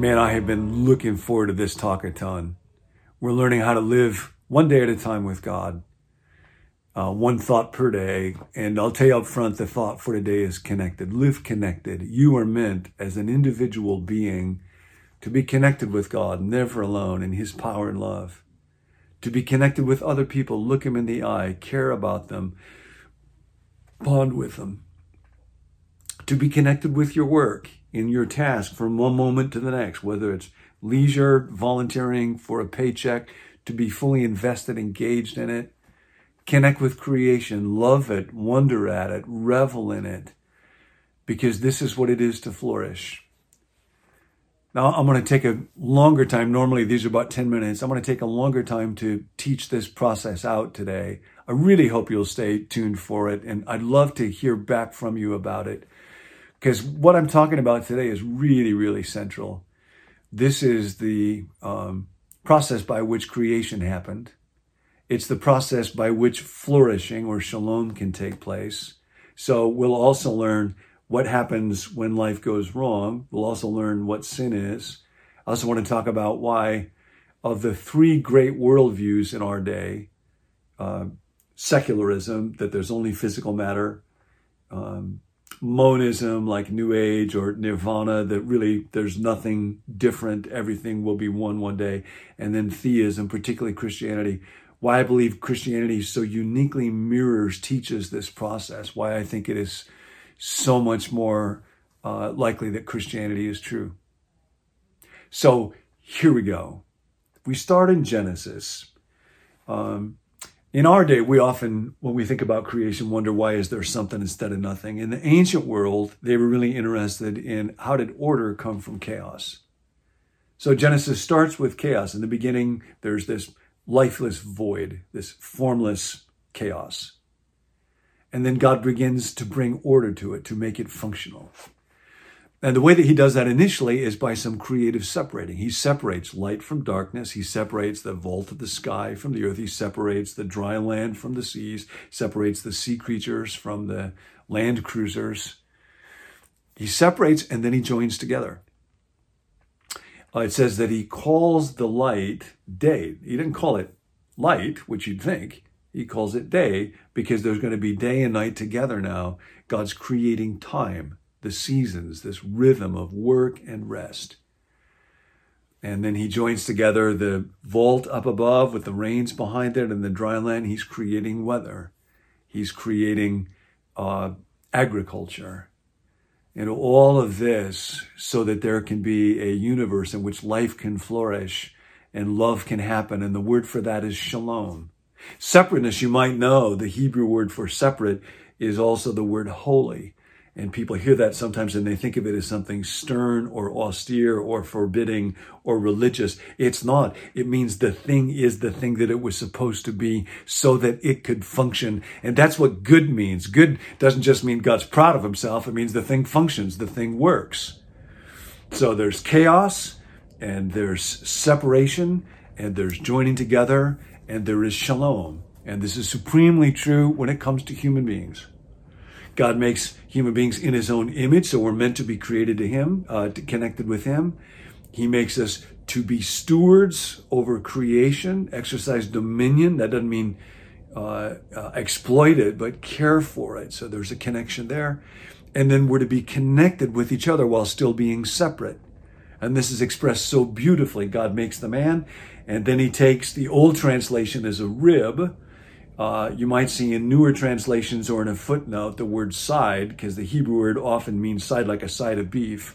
Man, I have been looking forward to this talk a ton. We're learning how to live one day at a time with God, uh, one thought per day. And I'll tell you up front, the thought for today is connected. Live connected. You are meant as an individual being to be connected with God, never alone in His power and love. To be connected with other people, look them in the eye, care about them, bond with them. To be connected with your work, in your task from one moment to the next, whether it's leisure, volunteering for a paycheck, to be fully invested, engaged in it. Connect with creation, love it, wonder at it, revel in it, because this is what it is to flourish. Now, I'm going to take a longer time. Normally, these are about 10 minutes. I'm going to take a longer time to teach this process out today. I really hope you'll stay tuned for it, and I'd love to hear back from you about it. Because what I'm talking about today is really, really central. This is the um, process by which creation happened. It's the process by which flourishing or shalom can take place. So we'll also learn what happens when life goes wrong. We'll also learn what sin is. I also want to talk about why, of the three great worldviews in our day, uh, secularism, that there's only physical matter, um, monism like new age or nirvana that really there's nothing different. Everything will be one one day. And then theism particularly christianity. Why i believe christianity so uniquely mirrors teaches this process. Why i think it is so much more uh, likely that christianity is true. So here we go. We start in genesis. Um, in our day, we often, when we think about creation, wonder why is there something instead of nothing. In the ancient world, they were really interested in how did order come from chaos. So Genesis starts with chaos. In the beginning, there's this lifeless void, this formless chaos. And then God begins to bring order to it, to make it functional. And the way that he does that initially is by some creative separating. He separates light from darkness. He separates the vault of the sky from the earth. He separates the dry land from the seas, separates the sea creatures from the land cruisers. He separates and then he joins together. Uh, it says that he calls the light day. He didn't call it light, which you'd think. He calls it day because there's going to be day and night together now. God's creating time the seasons, this rhythm of work and rest. And then he joins together the vault up above with the rains behind it and the dry land. He's creating weather. He's creating uh, agriculture. And all of this so that there can be a universe in which life can flourish and love can happen. And the word for that is shalom. Separateness, you might know, the Hebrew word for separate is also the word holy. And people hear that sometimes and they think of it as something stern or austere or forbidding or religious. It's not. It means the thing is the thing that it was supposed to be so that it could function. And that's what good means. Good doesn't just mean God's proud of himself. It means the thing functions, the thing works. So there's chaos and there's separation and there's joining together and there is shalom. And this is supremely true when it comes to human beings. God makes human beings in his own image, so we're meant to be created to him, uh, to, connected with him. He makes us to be stewards over creation, exercise dominion. That doesn't mean uh, uh, exploit it, but care for it. So there's a connection there. And then we're to be connected with each other while still being separate. And this is expressed so beautifully. God makes the man, and then he takes the old translation as a rib, uh, you might see in newer translations or in a footnote the word side, because the Hebrew word often means side like a side of beef.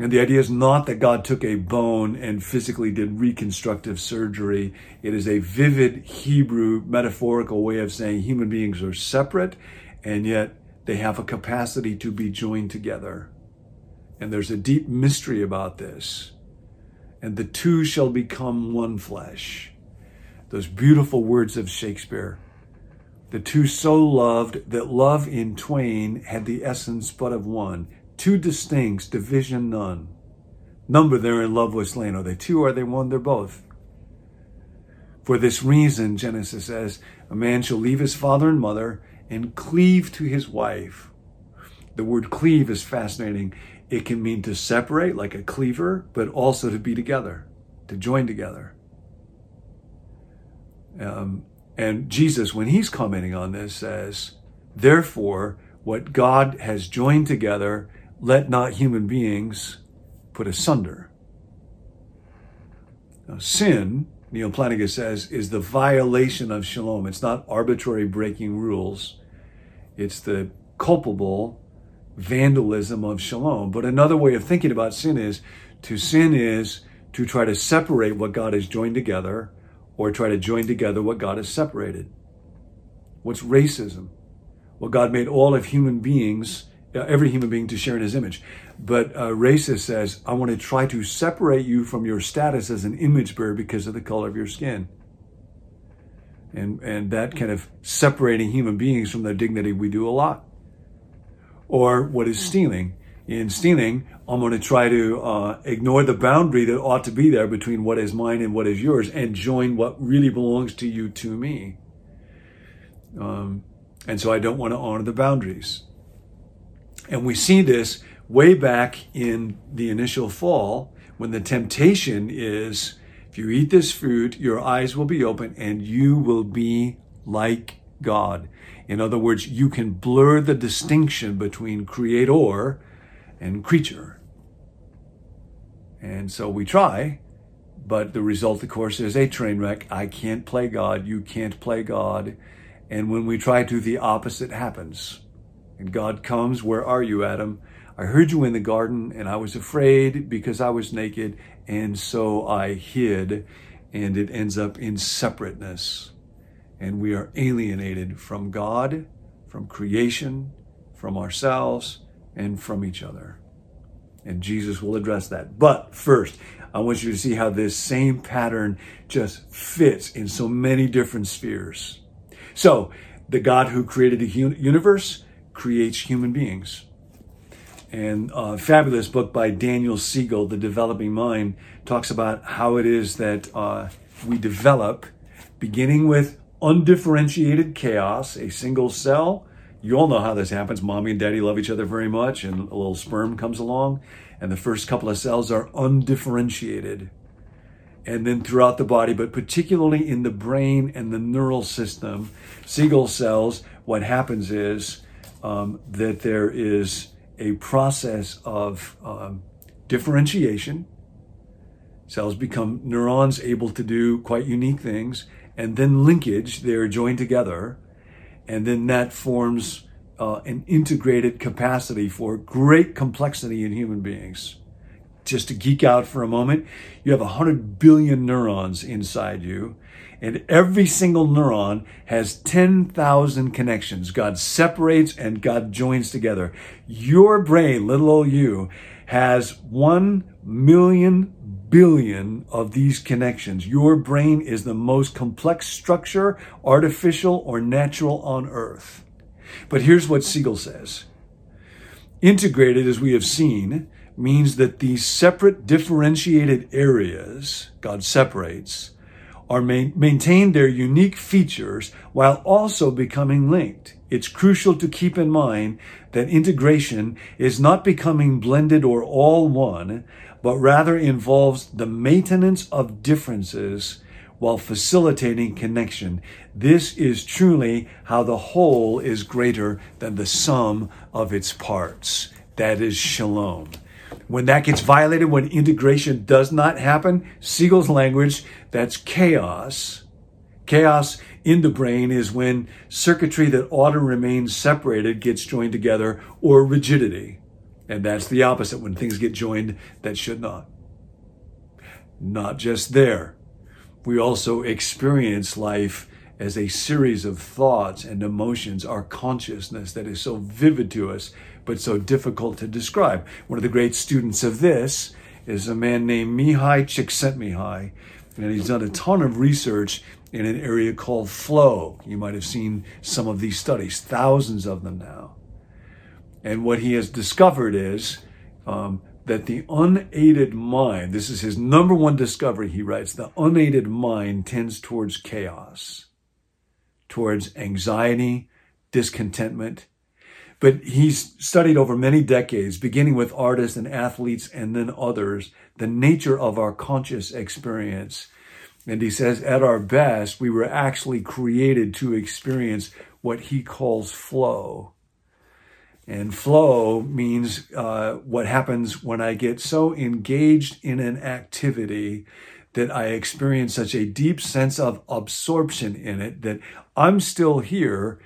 And the idea is not that God took a bone and physically did reconstructive surgery. It is a vivid Hebrew metaphorical way of saying human beings are separate and yet they have a capacity to be joined together. And there's a deep mystery about this. And the two shall become one flesh those beautiful words of Shakespeare. The two so loved that love in twain had the essence but of one. Two distincts, division none. Number there in love was slain. Are they two? Are they one? They're both. For this reason, Genesis says, a man shall leave his father and mother and cleave to his wife. The word cleave is fascinating. it can mean to separate like a cleaver, but also to be together, to join together. Um, and Jesus, when he's commenting on this, says, Therefore, what God has joined together, let not human beings put asunder. Now, sin, Neal Plantinga says, is the violation of shalom. It's not arbitrary breaking rules, it's the culpable vandalism of shalom. But another way of thinking about sin is to sin is to try to separate what God has joined together or try to join together what God has separated. What's racism? Well, God made all of human beings, uh, every human being to share in his image. But uh, racist says, I want to try to separate you from your status as an image bearer because of the color of your skin. And, and that kind of separating human beings from their dignity, we do a lot or what is stealing. In stealing, I'm going to try to uh, ignore the boundary that ought to be there between what is mine and what is yours and join what really belongs to you to me. Um, and so I don't want to honor the boundaries. And we see this way back in the initial fall when the temptation is if you eat this fruit, your eyes will be open and you will be like God. In other words, you can blur the distinction between creator and creature. And so we try, but the result, of course, is a train wreck. I can't play God. You can't play God. And when we try to, the opposite happens. And God comes, Where are you, Adam? I heard you in the garden, and I was afraid because I was naked, and so I hid. And it ends up in separateness and we are alienated from God, from creation, from ourselves, and from each other. And Jesus will address that. But first, I want you to see how this same pattern just fits in so many different spheres. So, the God who created the universe creates human beings. And a fabulous book by Daniel Siegel, The Developing Mind, talks about how it is that uh, we develop, beginning with undifferentiated chaos, a single cell. You all know how this happens. Mommy and daddy love each other very much, and a little sperm comes along, and the first couple of cells are undifferentiated. And then throughout the body, but particularly in the brain and the neural system, Siegel cells, what happens is um, that there is a process of um, differentiation. Cells become neurons able to do quite unique things and then linkage, they're joined together, and then that forms uh, an integrated capacity for great complexity in human beings. Just to geek out for a moment, you have 100 billion neurons inside you, and every single neuron has 10,000 connections. God separates and God joins together. Your brain, little old you, has 1 million billion of these connections. Your brain is the most complex structure, artificial or natural on earth. But here's what Siegel says. Integrated, as we have seen, means that these separate differentiated areas God separates are main, maintain their unique features while also becoming linked. It's crucial to keep in mind that integration is not becoming blended or all one, but rather involves the maintenance of differences while facilitating connection. This is truly how the whole is greater than the sum of its parts. That is shalom. When that gets violated, when integration does not happen, Siegel's language, that's chaos. Chaos in the brain is when circuitry that ought to remain separated gets joined together or rigidity. And that's the opposite when things get joined that should not. Not just there. We also experience life as a series of thoughts and emotions, our consciousness that is so vivid to us, but so difficult to describe. One of the great students of this is a man named Mihaly Csikszentmihalyi, and he's done a ton of research in an area called flow. You might have seen some of these studies, thousands of them now. And what he has discovered is um, that the unaided mind, this is his number one discovery, he writes, the unaided mind tends towards chaos, towards anxiety, discontentment. But he's studied over many decades, beginning with artists and athletes and then others, the nature of our conscious experience. And he says, at our best, we were actually created to experience what he calls flow. And flow means uh, what happens when I get so engaged in an activity that I experience such a deep sense of absorption in it that I'm still here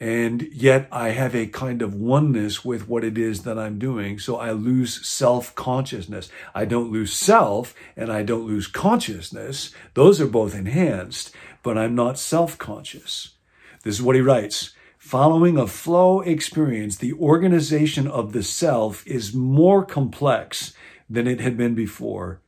and yet I have a kind of oneness with what it is that I'm doing. So I lose self consciousness. I don't lose self and I don't lose consciousness. Those are both enhanced, but I'm not self conscious. This is what he writes. Following a flow experience, the organization of the self is more complex than it had been before.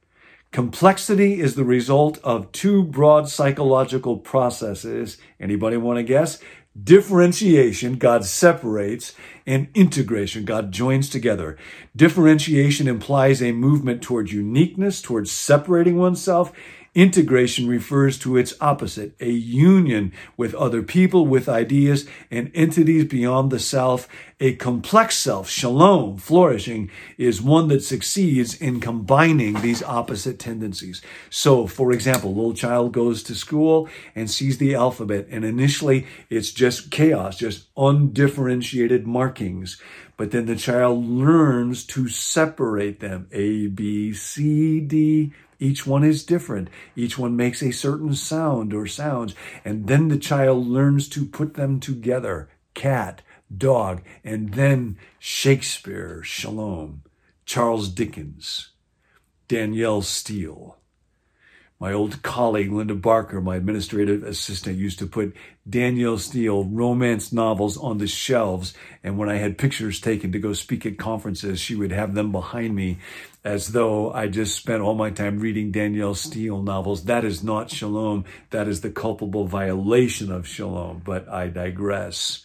Complexity is the result of two broad psychological processes. Anybody want to guess? Differentiation, God separates, and integration, God joins together. Differentiation implies a movement towards uniqueness, towards separating oneself. Integration refers to its opposite, a union with other people, with ideas and entities beyond the self. A complex self, shalom, flourishing, is one that succeeds in combining these opposite tendencies. So, for example, a little child goes to school and sees the alphabet, and initially it's just chaos, just undifferentiated markings. But then the child learns to separate them A, B, C, D, each one is different. Each one makes a certain sound or sounds. And then the child learns to put them together. Cat, dog, and then Shakespeare, Shalom, Charles Dickens, Danielle Steel. My old colleague, Linda Barker, my administrative assistant, used to put Danielle Steel romance novels on the shelves. And when I had pictures taken to go speak at conferences, she would have them behind me as though I just spent all my time reading Danielle Steel novels. That is not shalom. That is the culpable violation of shalom. But I digress.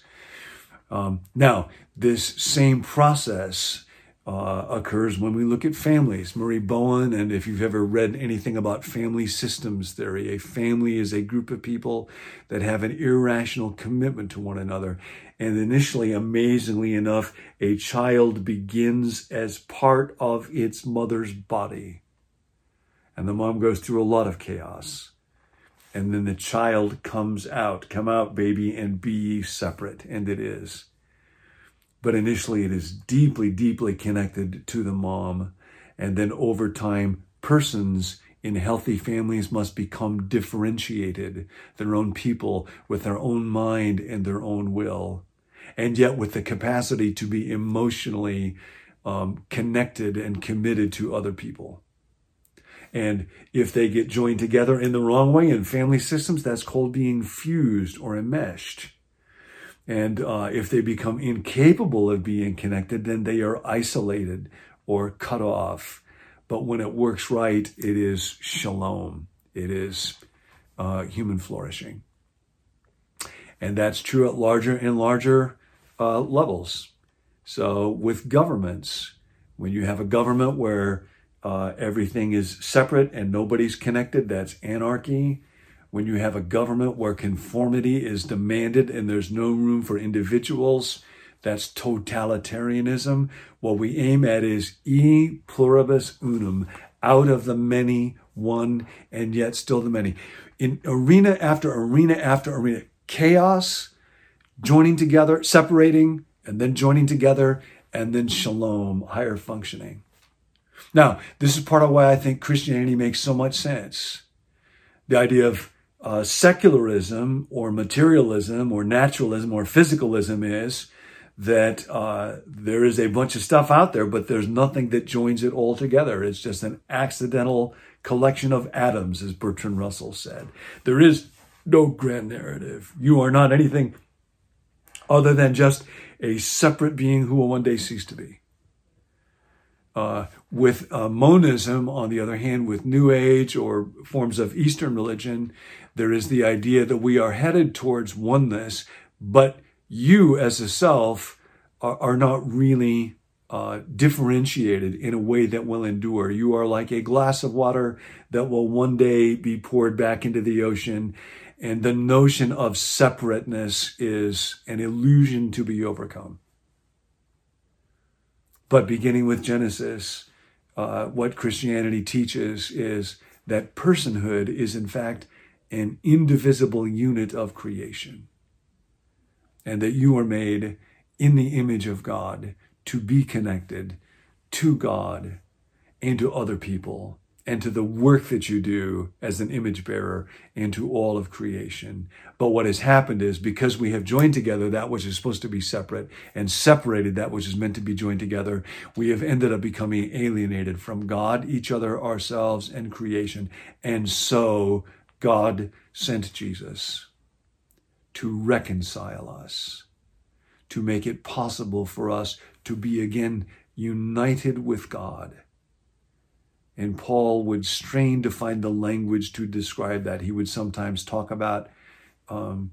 Um, now, this same process uh, occurs when we look at families. Murray Bowen, and if you've ever read anything about family systems theory, a family is a group of people that have an irrational commitment to one another. And initially, amazingly enough, a child begins as part of its mother's body. And the mom goes through a lot of chaos. And then the child comes out, come out, baby, and be separate. And it is but initially it is deeply, deeply connected to the mom. And then over time, persons in healthy families must become differentiated, their own people with their own mind and their own will, and yet with the capacity to be emotionally um, connected and committed to other people. And if they get joined together in the wrong way in family systems, that's called being fused or enmeshed. And uh, if they become incapable of being connected, then they are isolated or cut off. But when it works right, it is shalom. It is uh, human flourishing. And that's true at larger and larger uh, levels. So with governments, when you have a government where uh, everything is separate and nobody's connected, that's anarchy when you have a government where conformity is demanded and there's no room for individuals, that's totalitarianism. What we aim at is e pluribus unum, out of the many, one, and yet still the many. In arena after arena after arena, chaos, joining together, separating, and then joining together, and then shalom, higher functioning. Now, this is part of why I think Christianity makes so much sense. The idea of uh, secularism or materialism or naturalism or physicalism is that uh, there is a bunch of stuff out there, but there's nothing that joins it all together. It's just an accidental collection of atoms, as Bertrand Russell said. There is no grand narrative. You are not anything other than just a separate being who will one day cease to be. Uh, with uh, monism, on the other hand, with New Age or forms of Eastern religion, there is the idea that we are headed towards oneness, but you as a self are, are not really uh, differentiated in a way that will endure. You are like a glass of water that will one day be poured back into the ocean. And the notion of separateness is an illusion to be overcome. But beginning with Genesis, uh, what Christianity teaches is that personhood is, in fact, an indivisible unit of creation. And that you are made in the image of God to be connected to God and to other people and to the work that you do as an image bearer and to all of creation. But what has happened is because we have joined together that which is supposed to be separate and separated that which is meant to be joined together, we have ended up becoming alienated from God, each other, ourselves, and creation. And so God sent Jesus to reconcile us, to make it possible for us to be again united with God and Paul would strain to find the language to describe that. He would sometimes talk about um,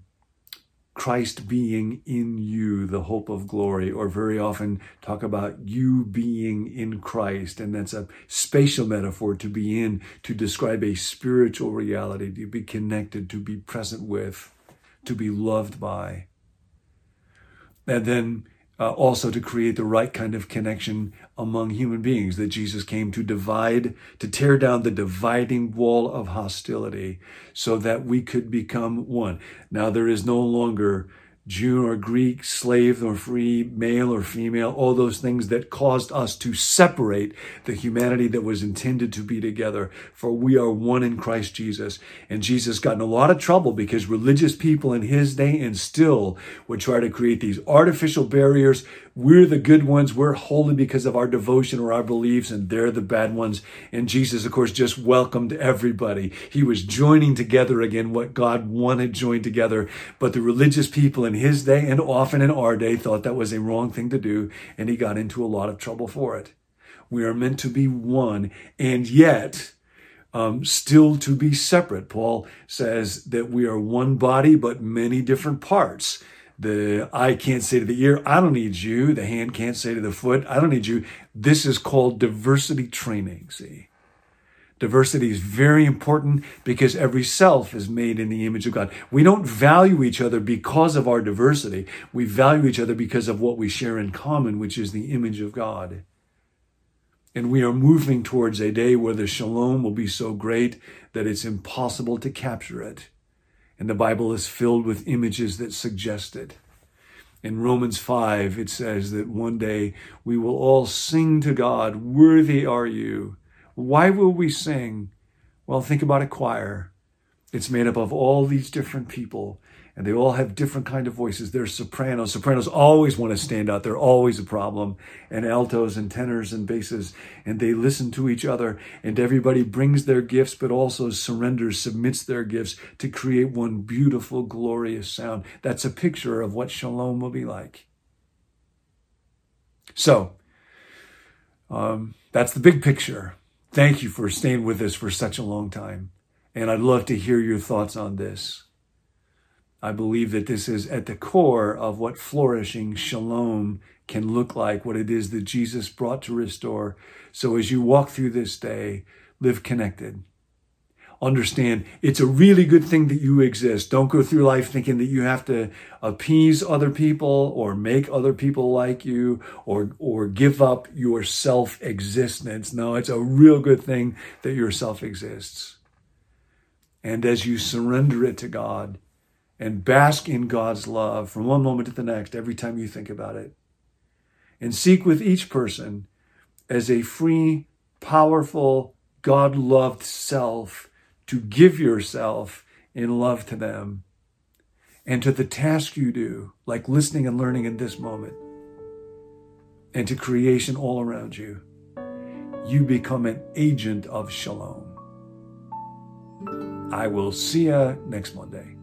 Christ being in you, the hope of glory, or very often talk about you being in Christ. And that's a spatial metaphor to be in, to describe a spiritual reality, to be connected, to be present with, to be loved by. And then uh, also to create the right kind of connection among human beings that Jesus came to divide, to tear down the dividing wall of hostility so that we could become one. Now there is no longer Jew or Greek, slave or free, male or female, all those things that caused us to separate the humanity that was intended to be together. For we are one in Christ Jesus. And Jesus got in a lot of trouble because religious people in his day and still would try to create these artificial barriers we're the good ones. We're holy because of our devotion or our beliefs, and they're the bad ones. And Jesus, of course, just welcomed everybody. He was joining together again what God wanted joined together. But the religious people in his day and often in our day thought that was a wrong thing to do, and he got into a lot of trouble for it. We are meant to be one, and yet, um, still to be separate. Paul says that we are one body, but many different parts. The eye can't say to the ear, I don't need you. The hand can't say to the foot, I don't need you. This is called diversity training, see? Diversity is very important because every self is made in the image of God. We don't value each other because of our diversity. We value each other because of what we share in common, which is the image of God. And we are moving towards a day where the shalom will be so great that it's impossible to capture it. And the Bible is filled with images that suggest it. In Romans 5, it says that one day we will all sing to God, Worthy are you. Why will we sing? Well, think about a choir. It's made up of all these different people and they all have different kind of voices. There's sopranos. Sopranos always want to stand out. They're always a problem. And altos and tenors and basses. And they listen to each other. And everybody brings their gifts, but also surrenders, submits their gifts to create one beautiful, glorious sound. That's a picture of what shalom will be like. So, um, that's the big picture. Thank you for staying with us for such a long time. And I'd love to hear your thoughts on this. I believe that this is at the core of what flourishing shalom can look like, what it is that Jesus brought to restore. So as you walk through this day, live connected. Understand it's a really good thing that you exist. Don't go through life thinking that you have to appease other people or make other people like you or, or give up your self existence. No, it's a real good thing that your self exists. And as you surrender it to God, and bask in God's love from one moment to the next every time you think about it. And seek with each person as a free, powerful, God loved self to give yourself in love to them and to the task you do, like listening and learning in this moment, and to creation all around you. You become an agent of shalom. I will see you next Monday.